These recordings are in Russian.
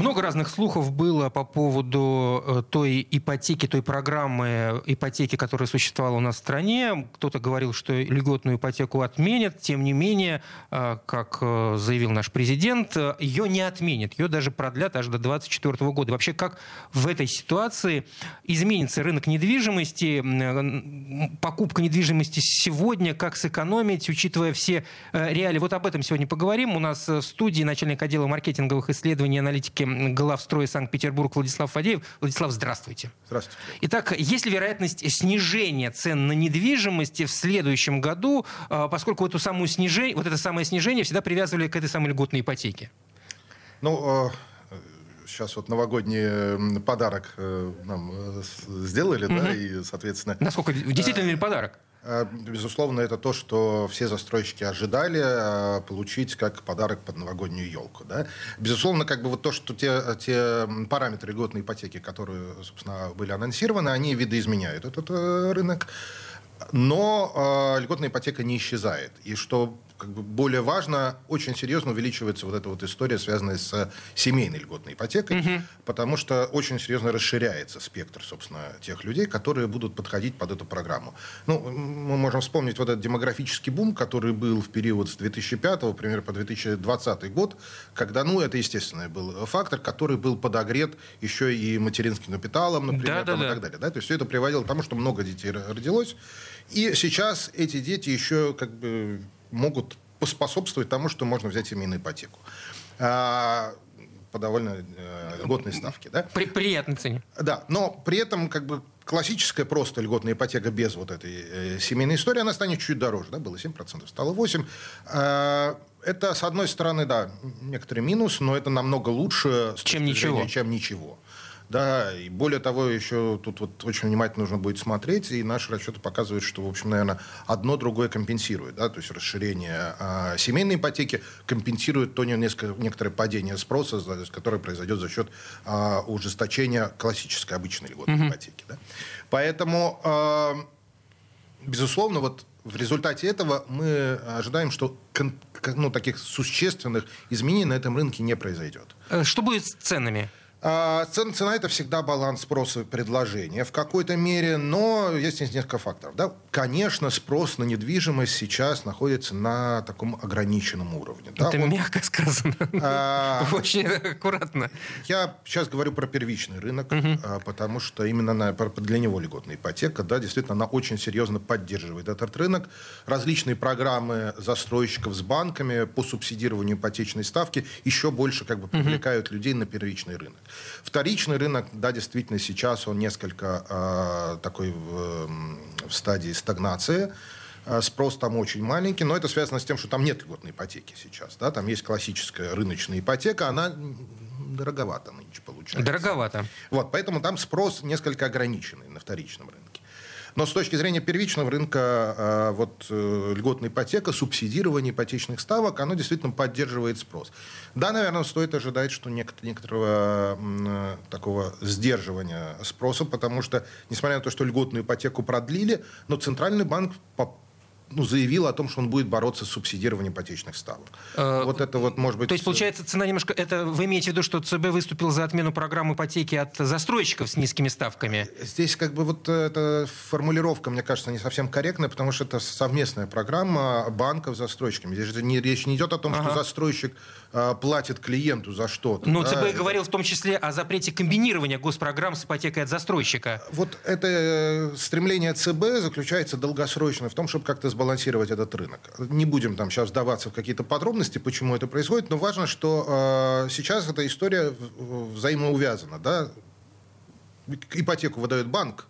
Много разных слухов было по поводу э, той ипотеки, той программы ипотеки, которая существовала у нас в стране. Кто-то говорил, что льготную ипотеку отменят. Тем не менее, э, как э, заявил наш президент, ее не отменят. Ее даже продлят аж до 2024 года. Вообще, как в этой ситуации изменится рынок недвижимости, покупка недвижимости сегодня, как сэкономить, учитывая все реалии. Вот об этом сегодня поговорим. У нас в студии начальник отдела маркетинговых исследований и аналитики главстроя Санкт-Петербург Владислав Фадеев. Владислав, здравствуйте. Здравствуйте. Итак, есть ли вероятность снижения цен на недвижимость в следующем году, а, поскольку эту самую снижение, вот это самое снижение всегда привязывали к этой самой льготной ипотеке? Ну, сейчас вот новогодний подарок э, нам э, сделали, угу. да, и, соответственно... Насколько действительно ли подарок? Э, безусловно, это то, что все застройщики ожидали э, получить как подарок под новогоднюю елку. Да? Безусловно, как бы вот то, что те, те параметры льготной ипотеки, которые, собственно, были анонсированы, они видоизменяют этот э, рынок. Но э, льготная ипотека не исчезает. И что как бы более важно, очень серьезно увеличивается вот эта вот история, связанная с семейной льготной ипотекой, угу. потому что очень серьезно расширяется спектр, собственно, тех людей, которые будут подходить под эту программу. Ну, мы можем вспомнить вот этот демографический бум, который был в период с 2005, например, по 2020 год, когда, ну, это естественный был фактор, который был подогрет еще и материнским капиталом, например, да, да, и так далее. Да? То есть все это приводило к тому, что много детей родилось, и сейчас эти дети еще как бы могут поспособствовать тому, что можно взять семейную ипотеку. А, по довольно э, льготной ставке. Да? При приятной цене. Да, но при этом как бы классическая просто льготная ипотека без вот этой э, семейной истории, она станет чуть дороже. Да? Было 7%, стало 8%. Э, это, с одной стороны, да, некоторый минус, но это намного лучше, чем ничего. чем ничего. Да, и более того, еще тут вот очень внимательно нужно будет смотреть, и наши расчеты показывают, что, в общем, наверное, одно другое компенсирует, да, то есть расширение а, семейной ипотеки компенсирует то несколько, некоторое падение спроса, которое произойдет за счет а, ужесточения классической обычной льготной mm-hmm. ипотеки, да. Поэтому, а, безусловно, вот в результате этого мы ожидаем, что ну, таких существенных изменений на этом рынке не произойдет. Э, что будет с ценами? А, цена, цена это всегда баланс спроса и предложения в какой-то мере, но есть несколько факторов. Да? Конечно, спрос на недвижимость сейчас находится на таком ограниченном уровне. Это да? Он, мягко сказано. А, Очень аккуратно. Я сейчас говорю про первичный рынок, угу. потому что именно на, для него льготная ипотека, да, действительно, она очень серьезно поддерживает этот рынок. Различные программы застройщиков с банками по субсидированию ипотечной ставки еще больше как бы привлекают угу. людей на первичный рынок. Вторичный рынок, да, действительно, сейчас он несколько э, такой в, в стадии стагнации. А, спрос там очень маленький, но это связано с тем, что там нет льготной ипотеки сейчас. Да? Там есть классическая рыночная ипотека, она дороговато нынче получается. Дороговато. Вот, поэтому там спрос несколько ограниченный на вторичном рынке. Но с точки зрения первичного рынка а, вот, э, льготная ипотека, субсидирование ипотечных ставок, оно действительно поддерживает спрос. Да, наверное, стоит ожидать, что некоторого э, такого сдерживания спроса, потому что, несмотря на то, что льготную ипотеку продлили, но Центральный банк ну, заявил о том, что он будет бороться с субсидированием ипотечных ставок. Э, вот это вот может быть... То есть, получается, цена немножко... Это вы имеете в виду, что ЦБ выступил за отмену программы ипотеки от застройщиков с низкими ставками? Здесь как бы вот эта формулировка, мне кажется, не совсем корректная, потому что это совместная программа банков с застройщиками. Здесь же не, речь не идет о том, ага. что застройщик а, платит клиенту за что-то. Ну, да? ЦБ говорил в том числе о запрете комбинирования госпрограмм с ипотекой от застройщика. Вот это э, стремление ЦБ заключается долгосрочно в том, чтобы как-то сбалансировать этот рынок. Не будем там сейчас вдаваться в какие-то подробности, почему это происходит, но важно, что э, сейчас эта история взаимоувязана. Да? Ипотеку выдает банк,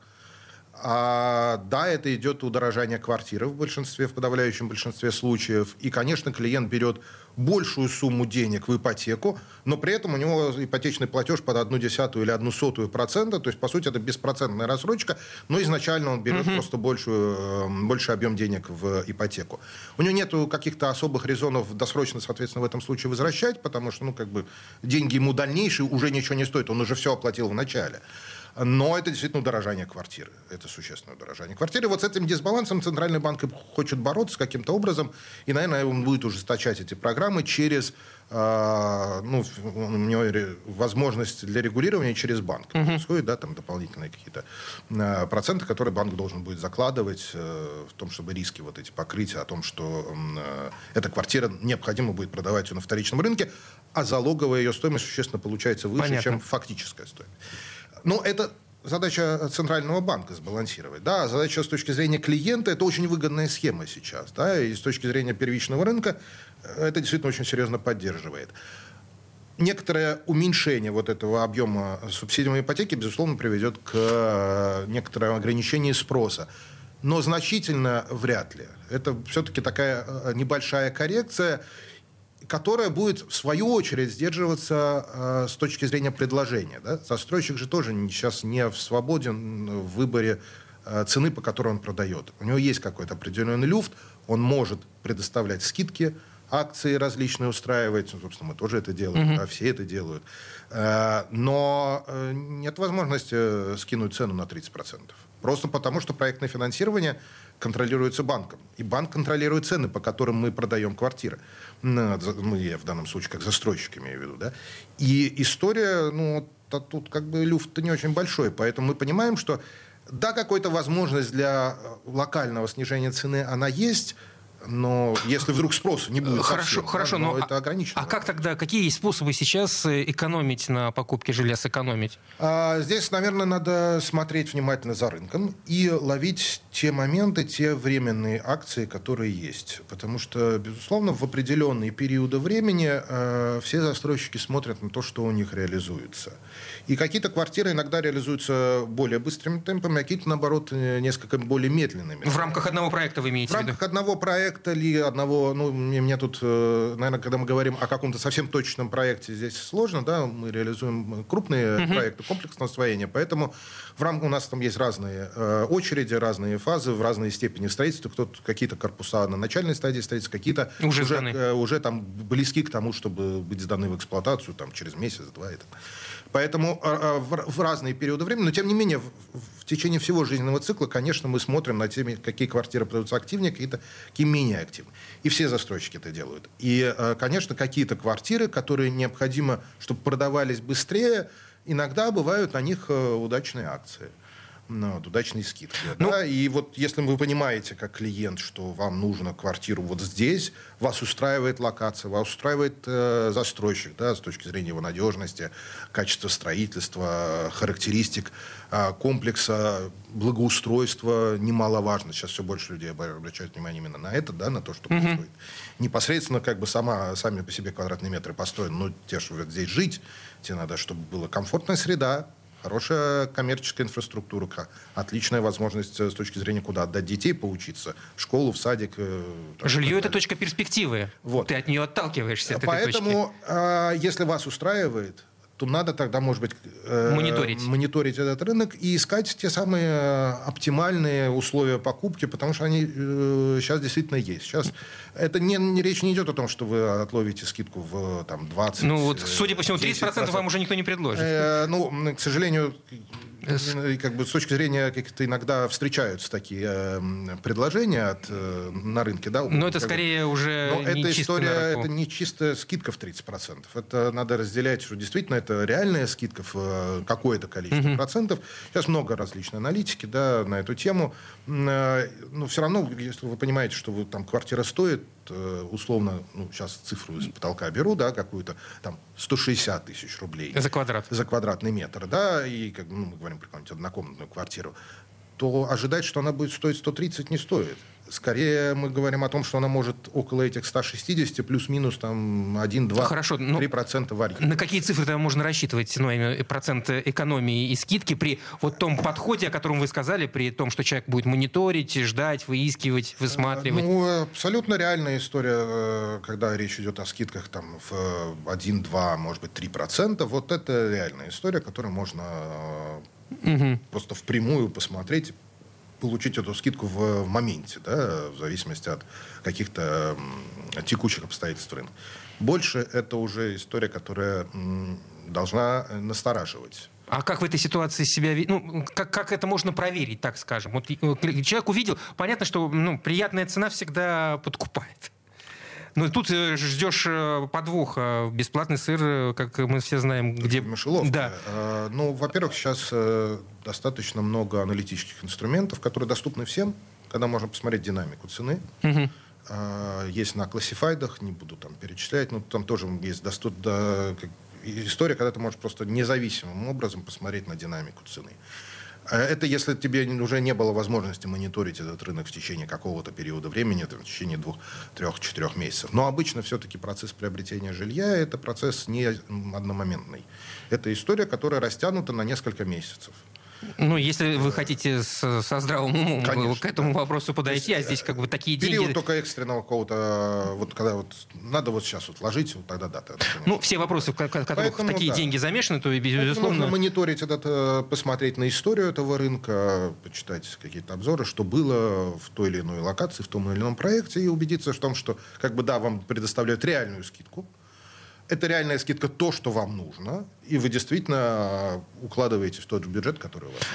А, да, это идет удорожание квартиры в большинстве, в подавляющем большинстве случаев. И, конечно, клиент берет большую сумму денег в ипотеку, но при этом у него ипотечный платеж под одну десятую или одну сотую процента, то есть, по сути, это беспроцентная рассрочка, но изначально он берет угу. просто большую, эм, больший объем денег в ипотеку. У него нет каких-то особых резонов досрочно, соответственно, в этом случае возвращать, потому что, ну, как бы, деньги ему дальнейшие уже ничего не стоят, он уже все оплатил в начале. Но это действительно удорожание квартиры. Это существенное удорожание квартиры. Вот с этим дисбалансом Центральный банк хочет бороться каким-то образом. И, наверное, он будет ужесточать эти программы через а, ну, у него возможность для регулирования через банк uh-huh. происходит, да, там дополнительные какие-то а, проценты, которые банк должен будет закладывать э, в том, чтобы риски вот эти покрыть, о том, что э, эта квартира необходимо будет продавать ее на вторичном рынке, а залоговая ее стоимость существенно получается выше, Понятно. чем фактическая стоимость. Ну, это задача Центрального банка сбалансировать. Да, задача с точки зрения клиента – это очень выгодная схема сейчас. Да, и с точки зрения первичного рынка э, это действительно очень серьезно поддерживает. Некоторое уменьшение вот этого объема субсидиумной ипотеки, безусловно, приведет к э, некоторому ограничению спроса. Но значительно вряд ли. Это все-таки такая э, небольшая коррекция которая будет, в свою очередь, сдерживаться э, с точки зрения предложения. Да? Застройщик же тоже сейчас не в свободен в выборе э, цены, по которой он продает. У него есть какой-то определенный люфт, он может предоставлять скидки, акции различные устраивать. Ну, собственно, мы тоже это делаем, mm-hmm. да, все это делают. Э, но э, нет возможности э, скинуть цену на 30%. Просто потому, что проектное финансирование контролируется банком. И банк контролирует цены, по которым мы продаем квартиры. Ну, ну я в данном случае как застройщик имею в виду. Да? И история, ну, тут как бы люфт не очень большой. Поэтому мы понимаем, что да, какая-то возможность для локального снижения цены она есть, но если вдруг спроса не будет хорошо, совсем, хорошо, да, но, это ограничено. А как тогда, какие есть способы сейчас э, экономить на покупке жилья, сэкономить? А, здесь, наверное, надо смотреть внимательно за рынком и ловить те моменты, те временные акции, которые есть. Потому что, безусловно, в определенные периоды времени э, все застройщики смотрят на то, что у них реализуется. И какие-то квартиры иногда реализуются более быстрыми темпами, а какие-то, наоборот, э, несколько более медленными. В рамках одного проекта вы имеете в виду? В рамках одного проекта ли, одного... Ну, мне, мне тут, э, наверное, когда мы говорим о каком-то совсем точном проекте, здесь сложно, да, мы реализуем крупные uh-huh. проекты комплексного освоения, поэтому в рамках у нас там есть разные э, очереди, разные фазы, в разной степени строительства. Кто-то какие-то корпуса на начальной стадии строительства, какие-то уже, уже, э, уже там близки к тому, чтобы быть сданы в эксплуатацию там, через месяц-два. Поэтому э, в, в разные периоды времени, но тем не менее в, в течение всего жизненного цикла, конечно, мы смотрим на теми, какие квартиры продаются активнее, какие-то какие менее активны. И все застройщики это делают. И, э, конечно, какие-то квартиры, которые необходимо, чтобы продавались быстрее, иногда бывают на них э, удачные акции вот, удачные скидки. Ну, да? И вот если вы понимаете, как клиент, что вам нужно квартиру вот здесь, вас устраивает локация, вас устраивает э, застройщик, да, с точки зрения его надежности, качества строительства, характеристик э, комплекса, благоустройства немаловажно. Сейчас все больше людей обращают внимание именно на это, да, на то, что угу. происходит. Непосредственно как бы сама, сами по себе квадратные метры построены, но те, что здесь жить, тебе надо, чтобы была комфортная среда, Хорошая коммерческая инфраструктура, отличная возможность э, с точки зрения, куда отдать детей поучиться, в школу, в садик. Э, Жилье – это точка перспективы. Вот. Ты от нее отталкиваешься. От Поэтому, э, если вас устраивает, то надо тогда, может быть, э, мониторить. мониторить этот рынок и искать те самые э, оптимальные условия покупки, потому что они э, сейчас действительно есть. Сейчас это не, не речь не идет о том, что вы отловите скидку в там, 20 Ну вот, судя по всему, 30% вам уже никто не предложит. Э, ну, к сожалению, и как бы с точки зрения как-то иногда встречаются такие э, предложения от, э, на рынке, да. Но это скорее бы, уже но не эта история, это не чистая скидка в 30%. Это надо разделять, что действительно это реальная скидка в э, какое-то количество угу. процентов. Сейчас много различной аналитики, да, на эту тему. Э, но все равно, если вы понимаете, что вы, там квартира стоит Э, условно, ну, сейчас цифру из потолка беру, да, какую-то, там, 160 тысяч рублей. За квадрат. За квадратный метр, да, и, как, ну, мы говорим про какую-нибудь однокомнатную квартиру, то ожидать, что она будет стоить 130, не стоит. Скорее мы говорим о том, что она может около этих 160 плюс-минус там 1, 2, Хорошо, 3 ну, процента варить. На какие цифры тогда можно рассчитывать, ну, процент экономии и скидки при вот том подходе, о котором вы сказали, при том, что человек будет мониторить, ждать, выискивать, высматривать? Ну, абсолютно реальная история, э, когда речь идет о скидках там в 1, 2, может быть, 3 процента. Вот это реальная история, которую можно угу. просто впрямую посмотреть получить эту скидку в, в моменте, да, в зависимости от каких-то текущих обстоятельств рынка. Больше это уже история, которая должна настораживать. А как в этой ситуации себя ну как как это можно проверить, так скажем? Вот э, человек увидел, понятно, что ну приятная цена всегда подкупает. Но тут э, ждешь э, подвоха. Бесплатный сыр, э, как мы все знаем, где... Мышеловка. Да. А, ну, во-первых, сейчас достаточно много аналитических инструментов, которые доступны всем, когда можно посмотреть динамику цены. Угу. Есть на классифайдах, не буду там перечислять, но там тоже есть доступ, да, история, когда ты можешь просто независимым образом посмотреть на динамику цены. А это если тебе уже не было возможности мониторить этот рынок в течение какого-то периода времени, там, в течение двух, трех, четырех месяцев. Но обычно все-таки процесс приобретения жилья – это процесс не одномоментный. Это история, которая растянута на несколько месяцев. Ну, если вы хотите с, со здравым умом Конечно, к этому да. вопросу подойти, есть, а здесь как бы такие период деньги... Период только экстренного какого-то, вот когда вот надо вот сейчас вот ложить, вот тогда да. Тогда, ну, все вопросы, в которых Поэтому, такие да. деньги замешаны, то, безусловно... Нужно мониторить этот, э, посмотреть на историю этого рынка, почитать какие-то обзоры, что было в той или иной локации, в том или ином проекте, и убедиться в том, что, как бы, да, вам предоставляют реальную скидку, это реальная скидка то, что вам нужно, и вы действительно укладываете в тот же бюджет, который у вас есть.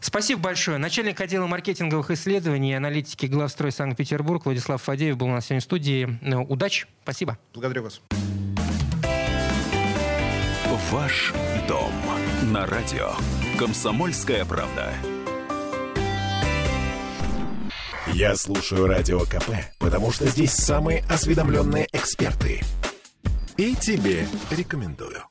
Спасибо большое. Начальник отдела маркетинговых исследований и аналитики Главстрой Санкт-Петербург Владислав Фадеев был у нас сегодня в студии. Ну, удачи. Спасибо. Благодарю вас. Ваш дом на радио. Комсомольская правда. Я слушаю радио КП, потому что здесь самые осведомленные эксперты. И тебе рекомендую.